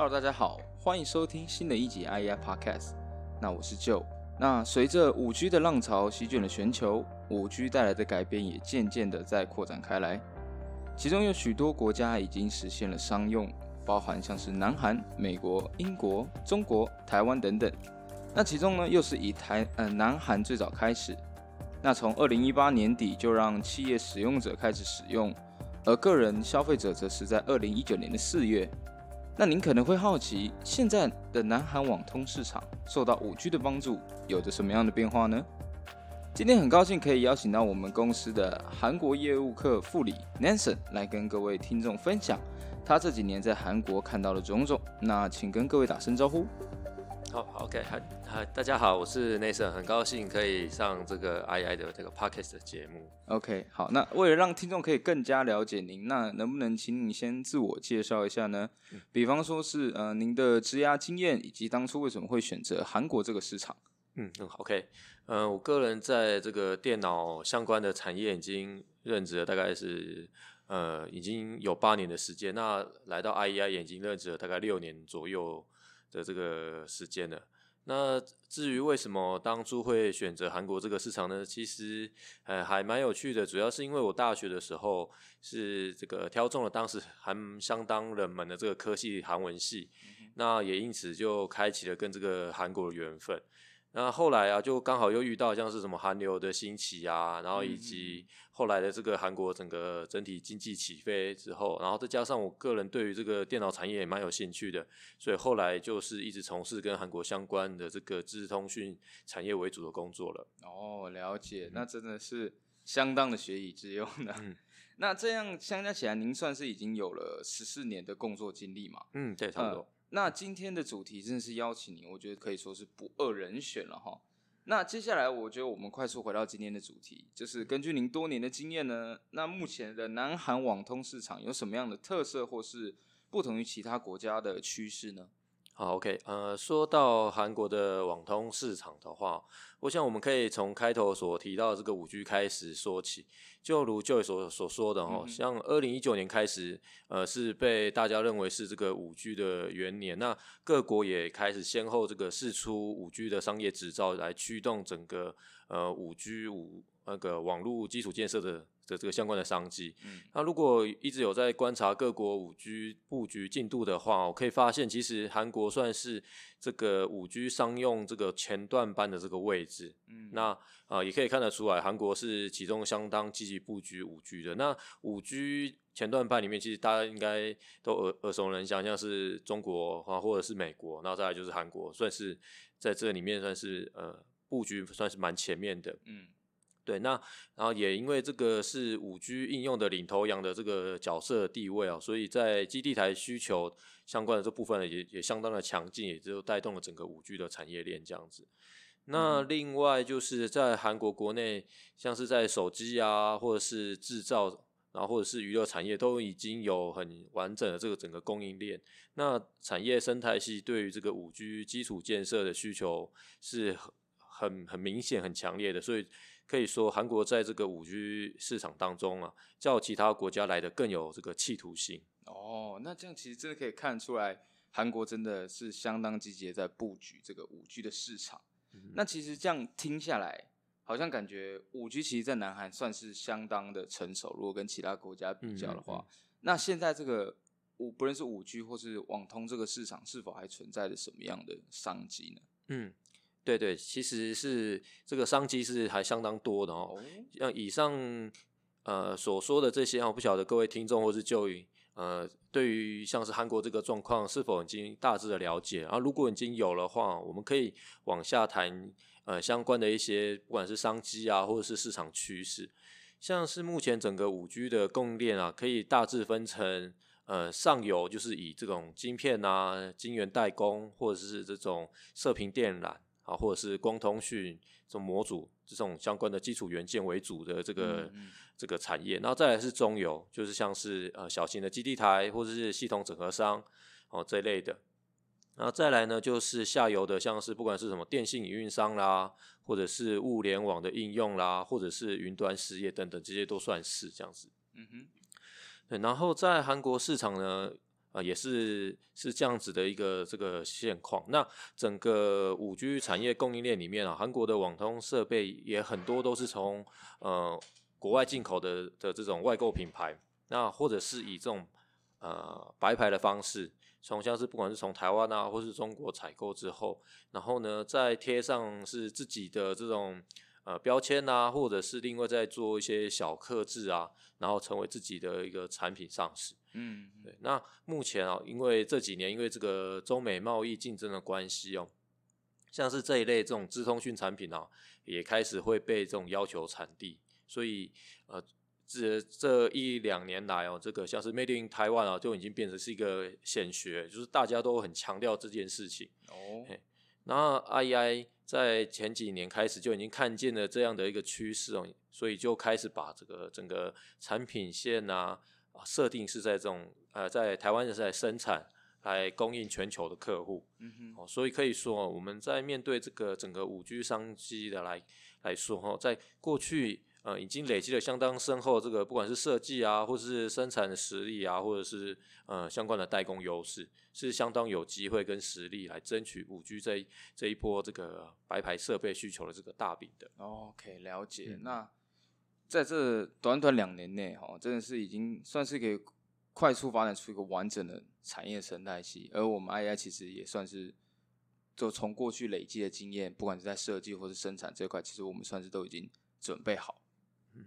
Hello，大家好，欢迎收听新的一集 IEI Podcast。那我是 Joe。那随着五 G 的浪潮席卷了全球，五 G 带来的改变也渐渐的在扩展开来。其中有许多国家已经实现了商用，包含像是南韩、美国、英国、中国、台湾等等。那其中呢，又是以台呃南韩最早开始。那从二零一八年底就让企业使用者开始使用，而个人消费者则是在二零一九年的四月。那您可能会好奇，现在的南韩网通市场受到五 G 的帮助，有着什么样的变化呢？今天很高兴可以邀请到我们公司的韩国业务课副理 Nansen 来跟各位听众分享他这几年在韩国看到的种种。那请跟各位打声招呼。好，OK，好，好，大家好，我是内森，很高兴可以上这个 II 的这个 Podcast 的节目。OK，好，那为了让听众可以更加了解您，那能不能请你先自我介绍一下呢？比方说是呃您的职涯经验，以及当初为什么会选择韩国这个市场？嗯嗯，OK，呃，我个人在这个电脑相关的产业已经任职了，大概是呃已经有八年的时间。那来到 IEI 已经任职了大概六年左右。的这个时间了。那至于为什么当初会选择韩国这个市场呢？其实呃还蛮有趣的，主要是因为我大学的时候是这个挑中了当时还相当冷门的这个科系韩文系，那也因此就开启了跟这个韩国的缘分。那后来啊，就刚好又遇到像是什么韩流的兴起啊，然后以及后来的这个韩国整个整体经济起飞之后，然后再加上我个人对于这个电脑产业也蛮有兴趣的，所以后来就是一直从事跟韩国相关的这个知识通讯产业为主的工作了。哦，了解，那真的是相当的学以致用的。那这样相加起来，您算是已经有了十四年的工作经历嘛？嗯，对，差不多。那今天的主题真的是邀请你，我觉得可以说是不二人选了哈。那接下来，我觉得我们快速回到今天的主题，就是根据您多年的经验呢，那目前的南韩网通市场有什么样的特色，或是不同于其他国家的趋势呢？好，OK，呃，说到韩国的网通市场的话，我想我们可以从开头所提到这个五 G 开始说起。就如就所所说的哦，像二零一九年开始，呃，是被大家认为是这个五 G 的元年，那各国也开始先后这个试出五 G 的商业执照，来驱动整个呃五 G 五那个网络基础建设的。的这个相关的商机，那如果一直有在观察各国五 G 布局进度的话，我可以发现，其实韩国算是这个五 G 商用这个前段班的这个位置。嗯，那啊也可以看得出来，韩国是其中相当积极布局五 G 的。那五 G 前段班里面，其实大家应该都耳耳熟能详，像是中国啊，或者是美国，然后再来就是韩国，算是在这里面算是呃布局算是蛮前面的。嗯。对，那然后也因为这个是五 G 应用的领头羊的这个角色地位啊，所以在基地台需求相关的这部分呢，也也相当的强劲，也就带动了整个五 G 的产业链这样子。那另外就是在韩国国内，像是在手机啊，或者是制造，然后或者是娱乐产业，都已经有很完整的这个整个供应链。那产业生态系对于这个五 G 基础建设的需求是很很很明显、很强烈的，所以。可以说，韩国在这个五 G 市场当中啊，较其他国家来的更有这个企图心。哦，那这样其实真的可以看出来，韩国真的是相当积极在布局这个五 G 的市场。那其实这样听下来，好像感觉五 G 其实，在南韩算是相当的成熟。如果跟其他国家比较的话，那现在这个五不论是五 G 或是网通这个市场，是否还存在着什么样的商机呢？嗯。对对，其实是这个商机是还相当多的哦。像以上呃所说的这些我不晓得各位听众或是就呃对于像是韩国这个状况是否已经大致的了解？啊，如果已经有的话，我们可以往下谈呃相关的一些不管是商机啊，或者是市场趋势。像是目前整个五 G 的供应链啊，可以大致分成呃上游就是以这种晶片啊、晶圆代工，或者是这种射频电缆。啊，或者是光通讯这种模组这种相关的基础元件为主的这个这个产业，然后再来是中游，就是像是呃小型的基地台或者是系统整合商哦这类的，然后再来呢就是下游的，像是不管是什么电信营运商啦，或者是物联网的应用啦，或者是云端事业等等，这些都算是这样子。嗯哼，对，然后在韩国市场呢。呃，也是是这样子的一个这个现况。那整个五 G 产业供应链里面啊，韩国的网通设备也很多都是从呃国外进口的的这种外购品牌，那或者是以这种呃白牌的方式，从像是不管是从台湾啊，或是中国采购之后，然后呢再贴上是自己的这种。呃，标签啊，或者是另外再做一些小刻字啊，然后成为自己的一个产品上市。嗯，对。那目前啊，因为这几年因为这个中美贸易竞争的关系哦，像是这一类这种资通讯产品啊，也开始会被这种要求产地。所以呃，这这一两年来哦，这个像是 Made in Taiwan 啊，就已经变成是一个显学，就是大家都很强调这件事情。哦。然后 IEI 在前几年开始就已经看见了这样的一个趋势哦，所以就开始把这个整个产品线啊啊设定是在这种呃在台湾是在生产来供应全球的客户，嗯哼，哦，所以可以说我们在面对这个整个五 G 商机的来来说哈，在过去。呃，已经累积了相当深厚这个，不管是设计啊，或是生产的实力啊，或者是呃相关的代工优势，是相当有机会跟实力来争取五 G 这这一波这个白牌设备需求的这个大饼的。OK，了解。那在这短短两年内，哈，真的是已经算是可以快速发展出一个完整的产业生态系。而我们 AI 其实也算是，就从过去累积的经验，不管是在设计或是生产这块，其实我们算是都已经准备好。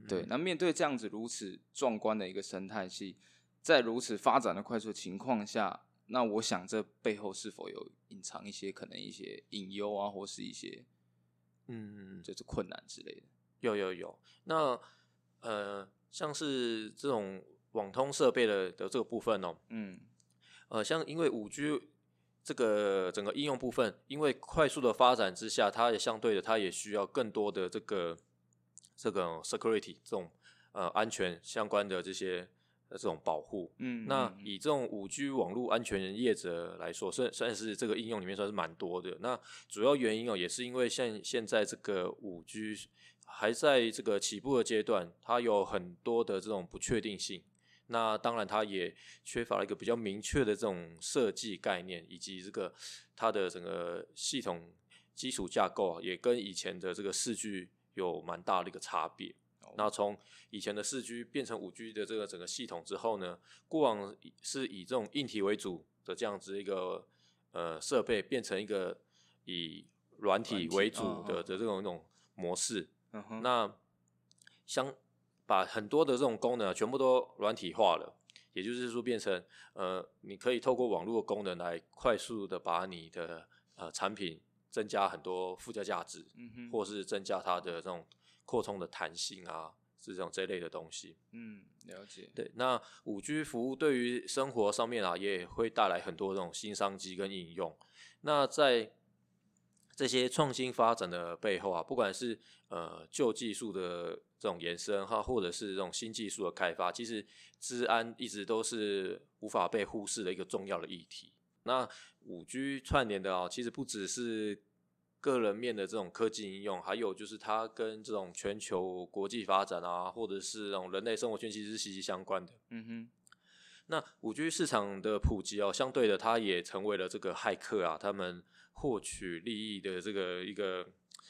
对，那面对这样子如此壮观的一个生态系，在如此发展的快速情况下，那我想这背后是否有隐藏一些可能一些隐忧啊，或是一些嗯，就是困难之类的？有有有。那呃，像是这种网通设备的的这个部分哦，嗯，呃，像因为五 G 这个整个应用部分，因为快速的发展之下，它也相对的，它也需要更多的这个。这个 security 这种呃安全相关的这些这种保护，嗯，那以这种五 G 网络安全业者来说，算算是这个应用里面算是蛮多的。那主要原因哦，也是因为现现在这个五 G 还在这个起步的阶段，它有很多的这种不确定性。那当然，它也缺乏了一个比较明确的这种设计概念，以及这个它的整个系统基础架构啊，也跟以前的这个四 G。有蛮大的一个差别。那从以前的四 G 变成五 G 的这个整个系统之后呢，过往是以这种硬体为主的这样子一个呃设备，变成一个以软体为主的的这种一种模式。那相把很多的这种功能全部都软体化了，也就是说变成呃你可以透过网络功能来快速的把你的呃产品。增加很多附加价值，嗯哼，或是增加它的这种扩充的弹性啊，是这种这类的东西。嗯，了解。对，那五 G 服务对于生活上面啊，也会带来很多这种新商机跟应用。那在这些创新发展的背后啊，不管是呃旧技术的这种延伸哈，或者是这种新技术的开发，其实治安一直都是无法被忽视的一个重要的议题。那五 G 串联的啊，其实不只是个人面的这种科技应用，还有就是它跟这种全球国际发展啊，或者是这种人类生活圈，其实是息息相关的。嗯哼。那五 G 市场的普及哦，相对的，它也成为了这个骇客啊，他们获取利益的这个一个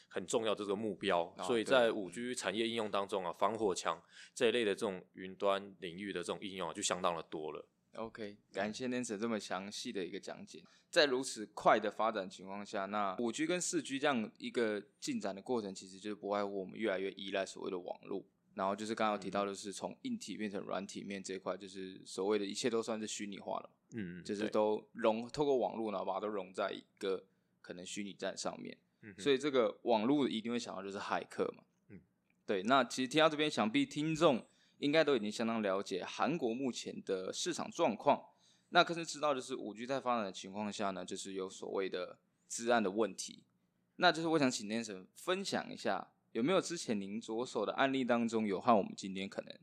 很重要的这个目标。所以在五 G 产业应用当中啊，防火墙这一类的这种云端领域的这种应用就相当的多了。OK，感谢 Nancy 这么详细的一个讲解。在如此快的发展情况下，那五 G 跟四 G 这样一个进展的过程，其实就是不外乎我们越来越依赖所谓的网络。然后就是刚刚提到的是从硬体变成软体面这一块，就是所谓的一切都算是虚拟化了。嗯，就是都融透过网络，然后把它都融在一个可能虚拟站上面。嗯，所以这个网络一定会想到就是骇客嘛。嗯，对。那其实听到这边，想必听众。应该都已经相当了解韩国目前的市场状况，那更是知道就是五 G 在发展的情况下呢，就是有所谓的治安的问题。那就是我想请 Nancy 分享一下，有没有之前您着手的案例当中有和我们今天可能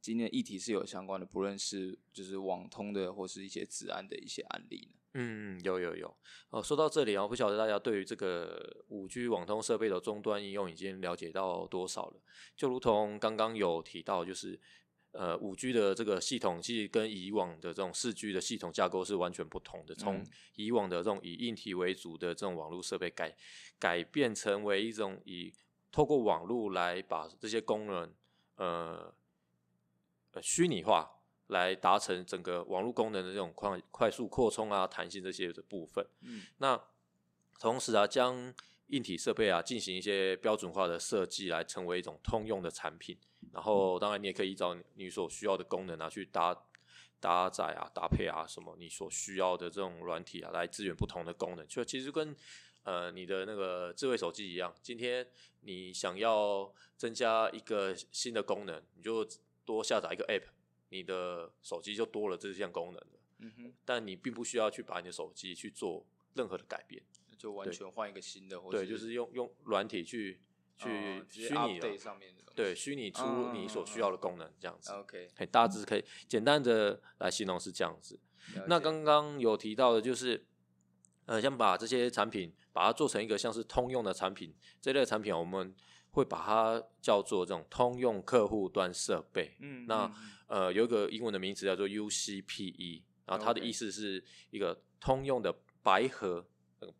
今天议题是有相关的，不论是就是网通的或是一些治安的一些案例呢？嗯，有有有哦。说到这里啊，不晓得大家对于这个五 G 网通设备的终端应用已经了解到多少了？就如同刚刚有提到，就是呃，五 G 的这个系统其实跟以往的这种四 G 的系统架构是完全不同的。从以往的这种以硬体为主的这种网络设备改改变成为一种以透过网络来把这些功能呃呃虚拟化，来达成整个网络功能的这种快快速扩充啊、弹性这些的部分。嗯，那同时啊，将硬体设备啊进行一些标准化的设计，来成为一种通用的产品。然后，当然你也可以依照你所需要的功能啊，去搭搭载啊、搭配啊什么你所需要的这种软体啊，来支援不同的功能。就其实跟呃你的那个智慧手机一样，今天你想要增加一个新的功能，你就多下载一个 App，你的手机就多了这项功能了。嗯哼。但你并不需要去把你的手机去做任何的改变，就完全换一个新的，或对，就是用用软体去。去虚拟的上面对，虚拟出你所需要的功能，这样子。OK，大致可以简单的来形容是这样子。那刚刚有提到的，就是呃，像把这些产品把它做成一个像是通用的产品，这类产品我们会把它叫做这种通用客户端设备。嗯，那呃有一个英文的名词叫做 UCPE，然后它的意思是一个通用的白盒。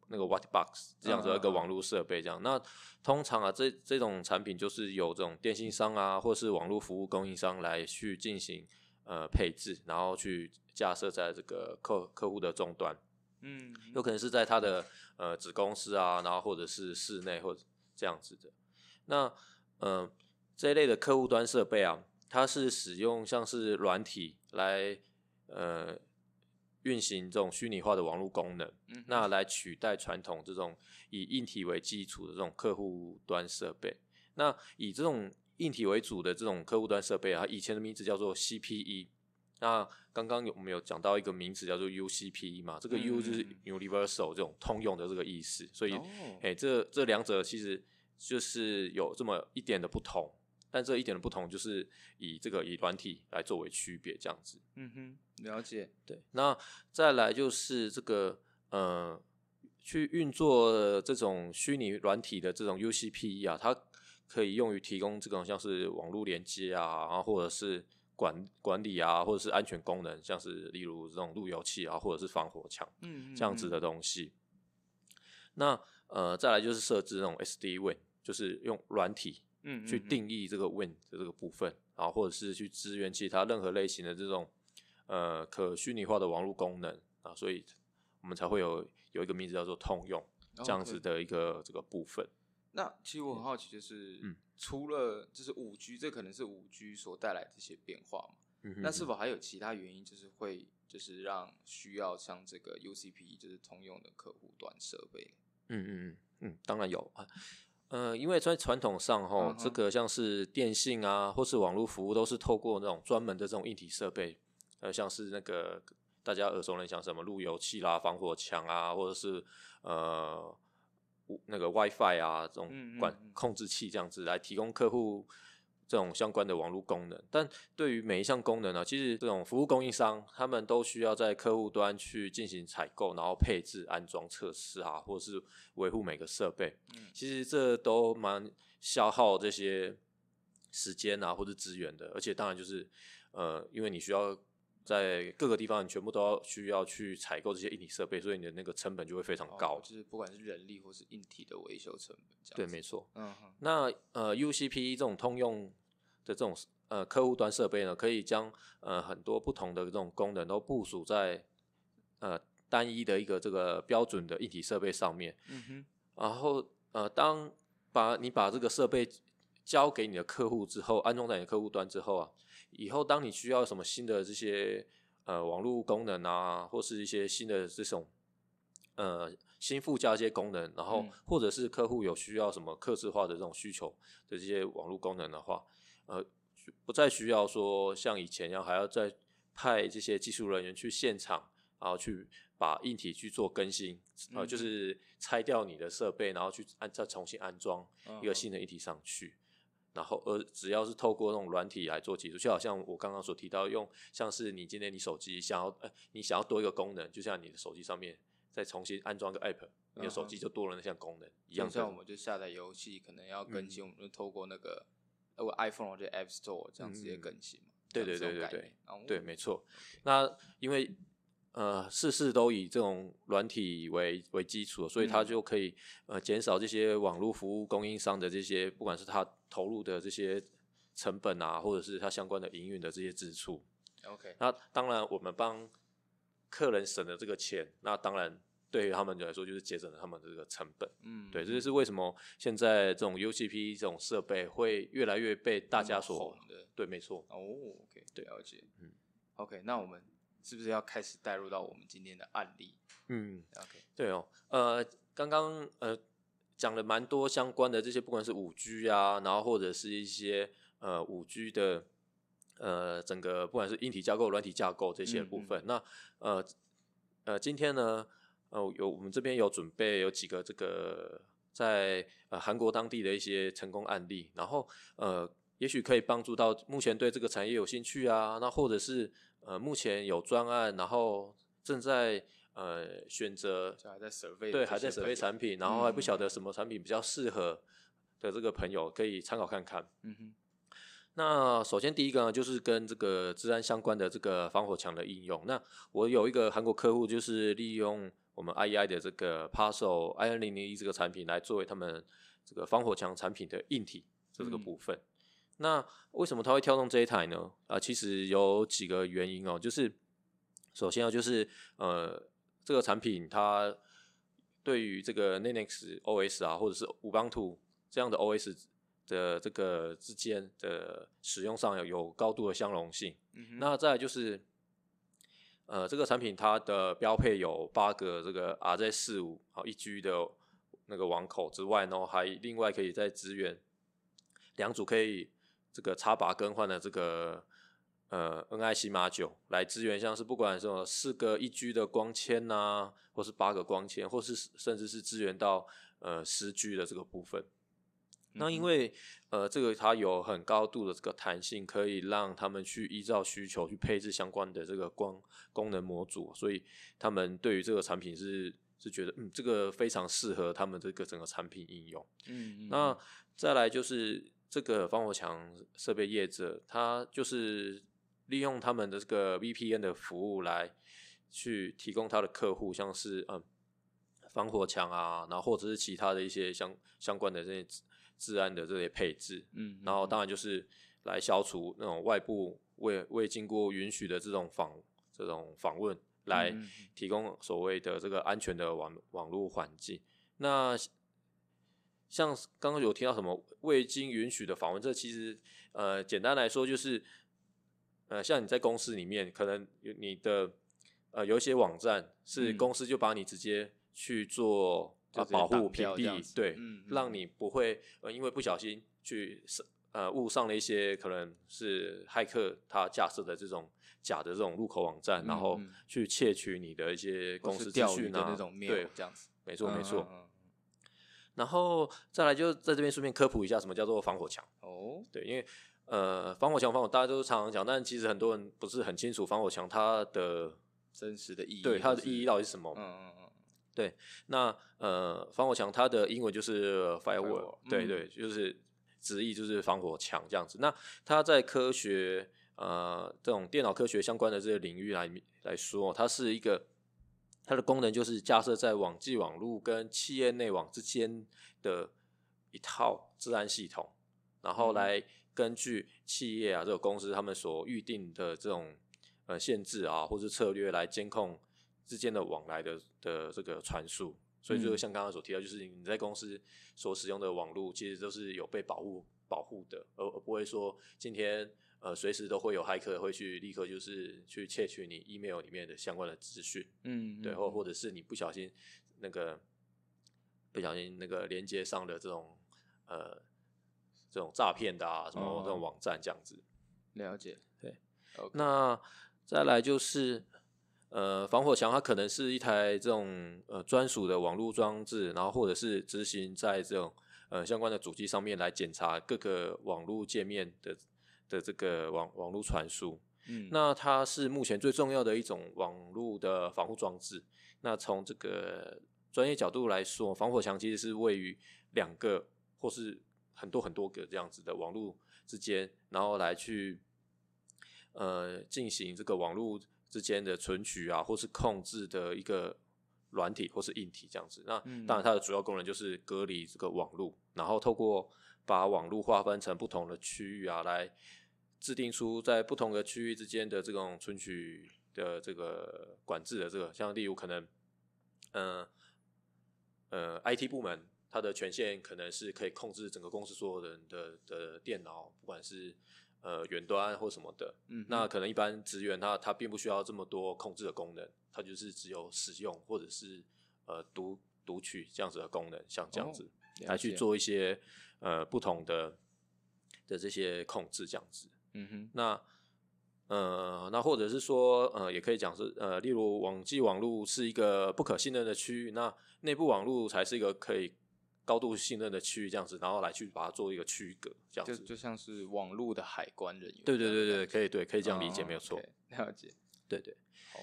那个 white box 这样子一个网络设备，这样那通常啊，这这种产品就是有这种电信商啊，或是网络服务供应商来去进行呃配置，然后去架设在这个客客户的终端，嗯，有可能是在他的呃子公司啊，然后或者是室内或者这样子的。那嗯这一类的客户端设备啊，它是使用像是软体来呃。运行这种虚拟化的网络功能，那来取代传统这种以硬体为基础的这种客户端设备。那以这种硬体为主的这种客户端设备啊，以前的名字叫做 CPE。那刚刚有我们有讲到一个名词叫做 UCPE 嘛？这个 U 就是 Universal 这种通用的这个意思。所以，哎，这这两者其实就是有这么一点的不同。但这一点的不同，就是以这个以软体来作为区别，这样子。嗯哼，了解。对，那再来就是这个呃，去运作这种虚拟软体的这种 UCPE 啊，它可以用于提供这种像是网络连接啊，然后或者是管管理啊，或者是安全功能，像是例如这种路由器啊，或者是防火墙，嗯，这样子的东西。那呃，再来就是设置那种 SD-WAN，就是用软体。嗯，去定义这个 Win 的这个部分，然后或者是去支援其他任何类型的这种呃可虚拟化的网络功能啊，所以我们才会有有一个名字叫做通用这样子的一个这个部分。那其实我很好奇，就是嗯，除了就是五 G，这可能是五 G 所带来这些变化嘛？嗯那是否还有其他原因，就是会就是让需要像这个 UCP 就是通用的客户端设备？嗯嗯嗯嗯，当然有啊。呃，因为在传统上哈，这个像是电信啊，或是网络服务，都是透过那种专门的这种硬体设备，呃，像是那个大家耳熟能详什么路由器啦、防火墙啊，或者是呃那个 WiFi 啊这种管控制器这样子来提供客户。这种相关的网络功能，但对于每一项功能呢，其实这种服务供应商他们都需要在客户端去进行采购，然后配置、安装、测试啊，或者是维护每个设备。嗯，其实这都蛮消耗这些时间啊，或者资源的。而且当然就是，呃，因为你需要。在各个地方，你全部都要需要去采购这些硬体设备，所以你的那个成本就会非常高。就是不管是人力或是硬体的维修成本，对，没错。嗯哼。那呃，UCP 这种通用的这种呃客户端设备呢，可以将呃很多不同的这种功能都部署在呃单一的一个这个标准的硬体设备上面。嗯哼。然后呃，当把你把这个设备交给你的客户之后，安装在你的客户端之后啊。以后，当你需要什么新的这些呃网络功能啊，或是一些新的这种呃新附加一些功能，然后或者是客户有需要什么客制化的这种需求的这些网络功能的话，呃，不再需要说像以前一样还要再派这些技术人员去现场，然后去把硬体去做更新，呃，就是拆掉你的设备，然后去安再重新安装一个新的硬体上去。然后，呃只要是透过那种软体来做技术，就好像我刚刚所提到，用像是你今天你手机想要，呃，你想要多一个功能，就像你的手机上面再重新安装个 app，你的手机就多了那项功能一样。像我们就下载游戏，可能要更新，我们就透过那个，如果 iPhone 或者 App Store 这样直接更新嘛。对对对对对没错。那因为呃事事都以这种软体为为基础，所以它嗯就可以呃减少这些网络服务供应商的这些，不管是他投入的这些成本啊，或者是它相关的营运的这些支出。OK，那当然，我们帮客人省了这个钱，那当然对于他们来说就是节省了他们的这个成本。嗯，对，这就是为什么现在这种 UCP 这种设备会越来越被大家所对，没错。哦，OK，对了解，嗯嗯，OK，那我们是不是要开始带入到我们今天的案例嗯，？OK，对哦，呃，刚刚呃讲了蛮多相关的这些，不管是五 G 啊，然后或者是一些呃五 G 的呃整个不管是硬体架构、软体架构这些部分。那呃呃，今天呢，呃有我们这边有准备有几个这个在呃韩国当地的一些成功案例，然后呃也许可以帮助到目前对这个产业有兴趣啊，那或者是呃目前有专案，然后正在呃选择还在 survey，对，还在准备产品，然后还不晓嗯得什么产品比较适合的这个朋友，可以参考看看。嗯哼，那首先第一个呢，就是跟这个治安相关的这个防火墙的应用。那我有一个韩国客户，就是利用我们 IEI 的这个 Paso i n 零零一这个产品来作为他们这个防火墙产品的硬体这这个嗯部分。那为什么他会挑中这一台呢？啊、其实有几个原因哦，就是首先啊，就是呃，这个产品它对于这个 Linux OS 啊，或者是 Ubuntu 这样的 OS 的这个之间的使用上有有高度的相容性。嗯哼，那再来就是，呃，这个产品它的标配有八个这个 RZ 四五好一 G 的那个网口之外呢，还另外可以再支援两组可以这个插拔更换的这个呃 NIC 马九来支援，像是不管什么四个一 G 的光纤呐、或是八个光纤，或是甚至是支援到呃十 G 的这个部分。那因为呃，这个它有很高度的这个弹性，可以让他们去依照需求去配置相关的这个光功能模组，所以他们对于这个产品是是觉得，嗯，这个非常适合他们这个整个产品应用。嗯嗯，那再来就是这个防火墙设备业者，他就是利用他们的这个 VPN 的服务来去提供他的客户，像是嗯防火墙啊，然后或者是其他的一些相相关的这些治治安的这些配置，嗯，然后当然就是来消除那种外部未未经过允许的这种访这种访问，来提供所谓的这个安全的网网络环境。那像刚刚有提到什么未经允许的访问，这其实呃简单来说就是呃像你在公司里面，可能有你的呃有一些网站是嗯公司就把你直接去做保护屏蔽，对，让你不会呃因为不小心去上呃误上了一些可能是骇客他架设的这种假的这种入口网站，然后去窃取你的一些公司资讯啊，的那种 mail 对，这样子，没错没错。然后再来就在这边顺便科普一下什么叫做防火墙。哦，对，因为呃防火墙防火大家都常常讲，但其实很多人不是很清楚防火墙它的真实的意义，对它的意义到底是什么。嗯嗯嗯，对那呃防火墙它的英文就是 Firewall，firewall，对嗯对，就是直译就是防火墙这样子。那它在科学呃这种电脑科学相关的这个领域来来说，它是一个它的功能就是架设在网际网络跟企业内网之间的一套治安系统，然后嗯来根据企业啊这个公司他们所预定的这种呃限制啊或是策略来监控之间的往来的的这个传输。所以就嗯像刚刚所提到，就是你在公司所使用的网络，其实都是有被保护保护的，而而不会说今天呃随时都会有骇客会去立刻就是去窃取你 email 里面的相关的资讯。嗯，对，嗯或或者是你不小心那个不小心那个连接上的这种呃这种诈骗的啊什么这种哦网站这样子。了解，对那再来就是呃防火墙，它可能是一台这种呃专属的网络装置，然后或者是执行在这种呃相关的主机上面来检查各个网络界面的的这个网网络传输。嗯，那它是目前最重要的一种网络的防护装置。那从这个专业角度来说，防火墙其实是位于两个或是很多很多个这样子的网络之间，然后来去呃进行这个网络之间的存取啊，或是控制的一个软体或是硬体这样子。那当然它的主要功能就是隔离这个网络，然后透过把网络划分成不同的区域啊，来制定出在不同的区域之间的这种存取的这个管制的这个，像例如可能，嗯呃 IT 部门。它的权限可能是可以控制整个公司所有人的的电脑，不管是呃远端或什么的。嗯，那可能一般职员他他并不需要这么多控制的功能，他就是只有使用或者是呃读读取这样子的功能，像这样子来去做一些呃不同的的这些控制这样子。嗯哼，那呃那或者是说呃也可以讲是呃例如网际网络是一个不可信任的区域，那内部网络才是一个可以。高度信任的区域这样子，然后来去把它做一个区隔，这样子就像是网络的海关人员。对对对对，可以对，可以这样理解，没有错。了解，对对。好，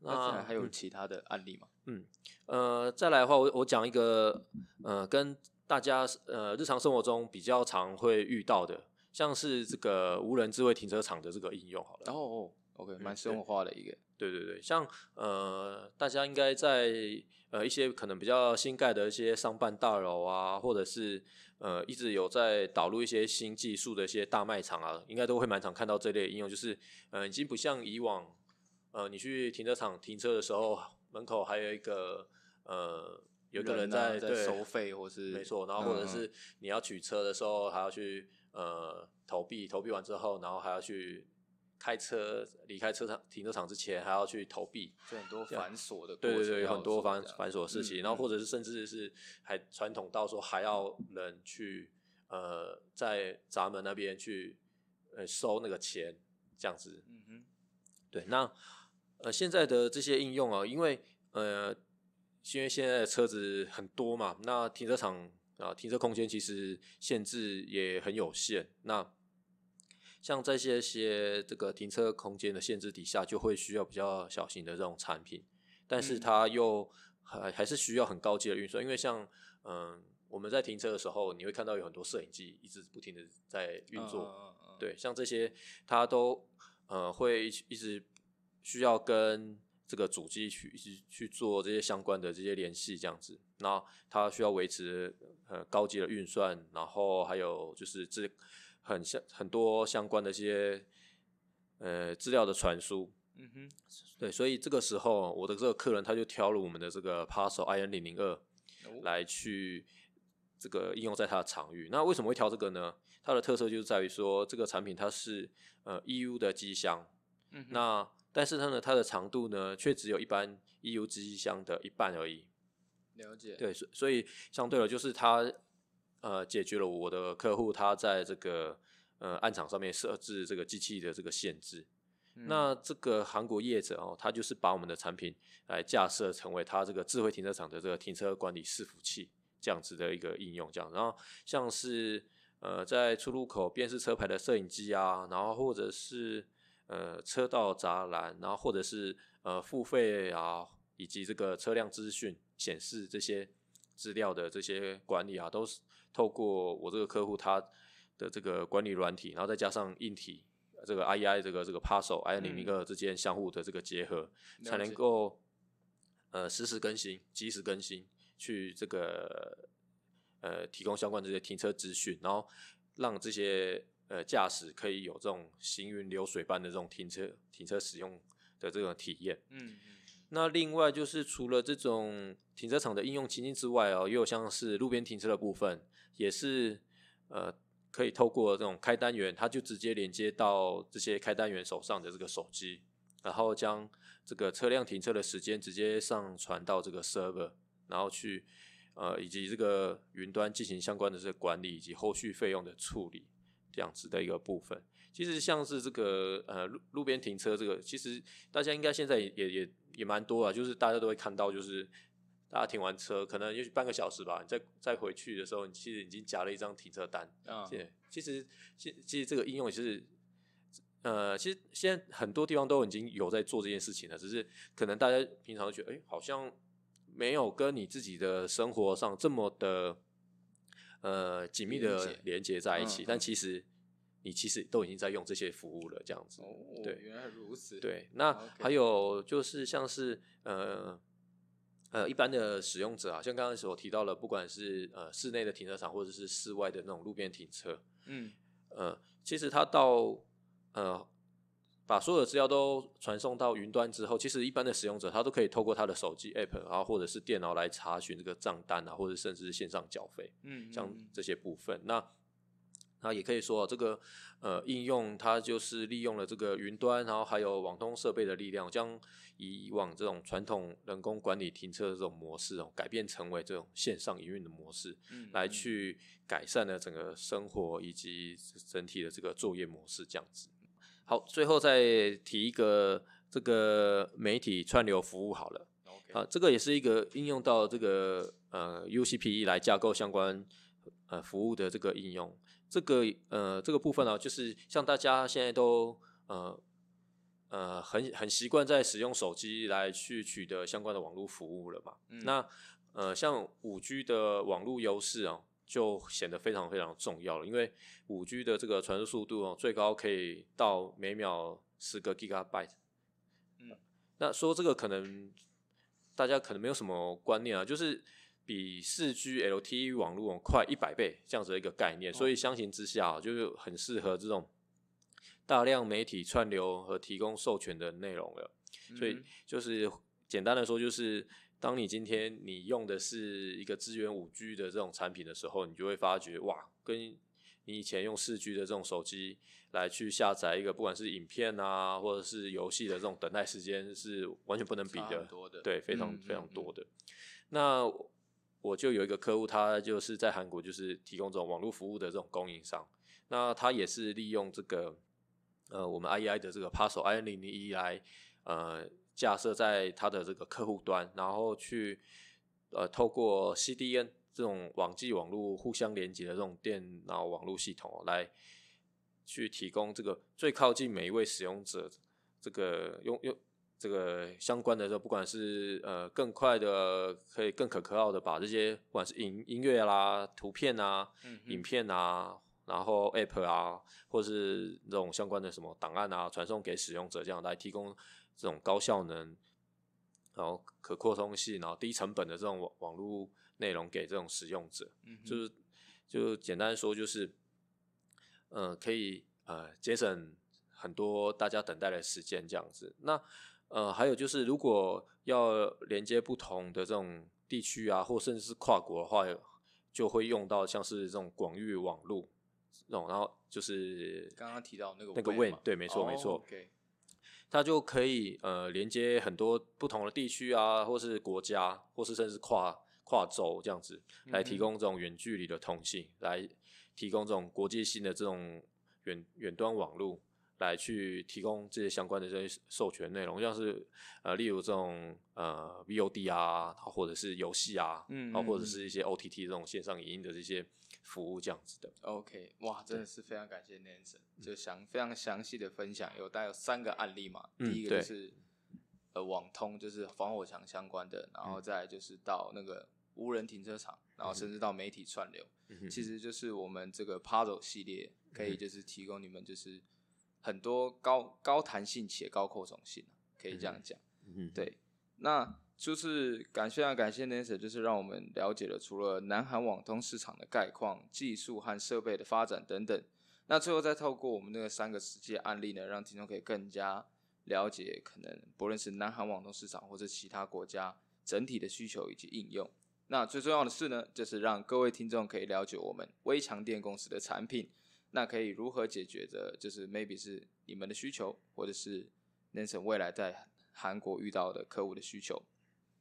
那还有其他的案例吗？嗯，呃，再来的话，我我讲一个呃，跟大家呃日常生活中比较常会遇到的，像是这个无人智慧停车场的这个应用，好了。哦，OK，蛮生活化的一个。对对对，像呃，大家应该在呃一些可能比较新盖的一些商办大楼啊，或者是呃一直有在导入一些新技术的一些大卖场啊，应该都会蛮常看到这类应用，就是呃已经不像以往，呃你去停车场停车的时候，门口还有一个呃有个人在在收费，或是没错，然后或者是你要取车的时候还要去呃投币，投币完之后，然后还要去。开车离开车场停车场之前，还要去投币，就很多繁琐的，对对对，很多繁繁琐的事情。然后或者是甚至是还传统到说还要人去呃在闸门那边去呃收那个钱这样子。嗯哼，对。那呃现在的这些应用啊，因为呃因为现在的车子很多嘛，那停车场啊停车空间其实限制也很有限。那像这些些这个停车空间的限制底下，就会需要比较小型的这种产品，但是它又还还是需要很高级的运算，因为像嗯我们在停车的时候，你会看到有很多摄影机一直不停的在运作，对，像这些它都呃会一直需要跟这个主机去一直去做这些相关的这些联系，这样子，那它需要维持呃高级的运算，然后还有就是这。很相很多相关的一些呃资料的传输，嗯哼，对，所以这个时候我的这个客人他就挑了我们的这个 Parcel IN 零零二来去这个应用在他的场域。那为什么会挑这个呢？它的特色就是在于说这个产品它是呃 EU 的机箱，嗯，那但是它呢它的长度呢却只有一般 EU 机箱的一半而已。了解，对，所所以相对了就是它。呃，解决了我的客户他在这个呃暗场上面设置这个机器的这个限制。那这个韩国业者哦，他就是把我们的产品来架设成为他这个智慧停车场的这个停车管理伺服器这样子的一个应用，这样。然后像是呃在出入口辨识车牌的摄影机啊，然后或者是呃车道栅栏，然后或者是呃付费啊，以及这个车辆资讯显示这些资料的这些管理啊，都是。透过我这个客户他的这个管理软体，然后再加上硬体，这个 IEI 这个这个 Parcel I 零零二之间相互的这个结合，才能够呃实时更新、及时更新，去这个呃提供相关这些停车资讯，然后让这些呃驾驶可以有这种行云流水般的这种停车停车使用的这种体验。嗯。那另外就是除了这种停车场的应用情境之外哦，也有像是路边停车的部分，也是呃可以透过这种开单元，它就直接连接到这些开单元手上的这个手机，然后将这个车辆停车的时间直接上传到这个 server，然后去呃以及这个云端进行相关的这个管理以及后续费用的处理这样子的一个部分。其实像是这个呃路路边停车这个，其实大家应该现在也也也蛮多啊，就是大家都会看到，就是大家停完车，可能也许半个小时吧，你再再回去的时候，你其实已经夹了一张停车单。啊，对，其实其其实这个应用也是，呃，其实现在很多地方都已经有在做这件事情了，只是可能大家平常觉得，哎，好像没有跟你自己的生活上这么的呃紧密的连接在一起，但其实。你其实都已经在用这些服务了，这样子。哦，对原来如此。对，那还有就是像是呃呃一般的使用者啊，像刚刚所提到的，不管是呃室内的停车场或者是室外的那种路边停车，嗯呃，其实他到呃把所有的资料都传送到云端之后，其实一般的使用者他都可以透过他的手机 app 然后，或者是电脑来查询这个账单啊，或者甚至是线上缴费。嗯，像嗯这些部分。那那也可以说，这个呃应用它就是利用了这个云端，然后还有网通设备的力量，将以往这种传统人工管理停车的这种模式哦，改变成为这种线上营运的模式，嗯来嗯去改善了整个生活以及整体的这个作业模式这样子。好，最后再提一个这个媒体串流服务好了。啊，这个也是一个应用到这个呃 UCPE 来架构相关呃服务的这个应用。这个呃这个部分呢、就是像大家现在都呃呃很很习惯在使用手机来去取得相关的网络服务了嘛。嗯那呃像五 G 的网络优势啊，就显得非常非常重要了，因为五 G 的这个传输速度哦，最高可以到每秒十个 Gigabyte。嗯那说这个可能大家可能没有什么观念啊，就是比四 G LTE 网络快一百倍这样子的一个概念，所以相形之下啊，就是很适合这种大量媒体串流和提供授权的内容了。所以嗯就是简单的说，就是当你今天你用的是一个支援五 G 的这种产品的时候，你就会发觉哇，跟你以前用四 G 的这种手机来去下载一个不管是影片啊，或者是游戏的这种等待时间是完全不能比的，对，非常嗯非常嗯多的。那我就有一个客户，他就是在韩国就是提供这种网络服务的这种供应商，那他也是利用这个呃我们 IEI 的这个 Paso i 零零一来呃架设在他的这个客户端，然后去呃透过 CDN 这种网际网络互相连接的这种电脑网络系统、来去提供这个最靠近每一位使用者这个用用这个相关的，这不管是呃更快的，可以更可靠的把这些不管是音音乐啦、图片啊、嗯影片啊，然后 App 啊，或是这种相关的什么档案啊，传送给使用者，这样来提供这种高效能，然后可扩充性，然后低成本的这种网网络内容给这种使用者。嗯就是就简单说就是，呃，可以呃节省很多大家等待的时间这样子。那呃还有就是，如果要连接不同的这种地区啊，或甚至是跨国的话，就会用到像是这种广域网络这种，然后就是刚刚提到那个那个 WAN WAN，对，没错、没哦错。，OK，它就可以呃连接很多不同的地区啊，或是国家，或是甚至跨跨州这样子，来提供这种远距离的通信，来提供这种国际性的这种远远端网络，来去提供这些相关的这些授权内容，像是呃例如这种呃 VOD 啊，或者是游戏啊，嗯然后或者嗯是一些 OTT 这种线上影音的这些服务这样子的。OK，哇，真的是非常感谢 Nancy，就详非常详细的分享，有大概有三个案例嘛。嗯第一个就是呃网通，就是防火墙相关的，然嗯。后再来就是到那个无人停车场，然后甚至到媒体串流，其实就是我们这个 Puzzle 系列可以就是提供你们就是很多高高弹性且高扩充性，可以这样讲。嗯，对，那就是感谢啊感谢 Nancy，就是让我们了解了除了南韩网通市场的概况、技术和设备的发展等等。那最后再透过我们那个三个实际案例呢，让听众可以更加了解可能不论是南韩网通市场或者其他国家整体的需求以及应用。那最重要的是呢，就是让各位听众可以了解我们微强电公司的产品，那可以如何解决的，就是 maybe 是你们的需求，或者是 Nancy 未来在韩国遇到的客户的需求。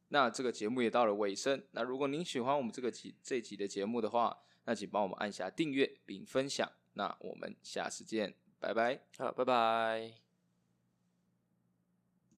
那这个节目也到了尾声，那如果您喜欢我们这个集这集的节目的话，那请帮我们按下订阅并分享。那我们下次见，拜拜。好，拜拜。